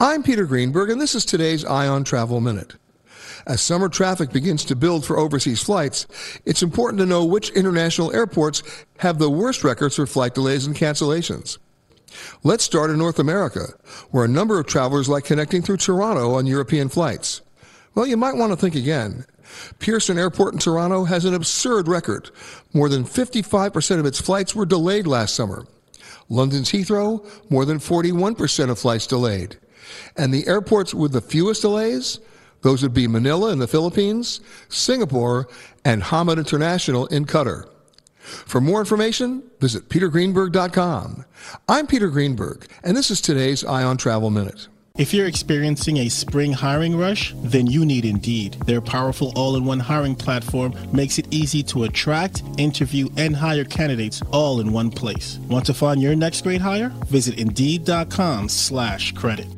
I'm Peter Greenberg, and this is today's Eye on Travel Minute. As summer traffic begins to build for overseas flights, it's important to know which international airports have the worst records for flight delays and cancellations. Let's start in North America, where a number of travelers like connecting through Toronto on European flights. Well, you might want to think again. Pearson Airport in Toronto has an absurd record. More than 55% of its flights were delayed last summer. London's Heathrow, more than 41% of flights delayed. And the airports with the fewest delays, those would be Manila in the Philippines, Singapore, and Hamad International in Qatar. For more information, visit petergreenberg.com. I'm Peter Greenberg, and this is today's Eye on Travel Minute. If you're experiencing a spring hiring rush, then you need Indeed. Their powerful all-in-one hiring platform makes it easy to attract, interview, and hire candidates all in one place. Want to find your next great hire? Visit Indeed.com slash credit.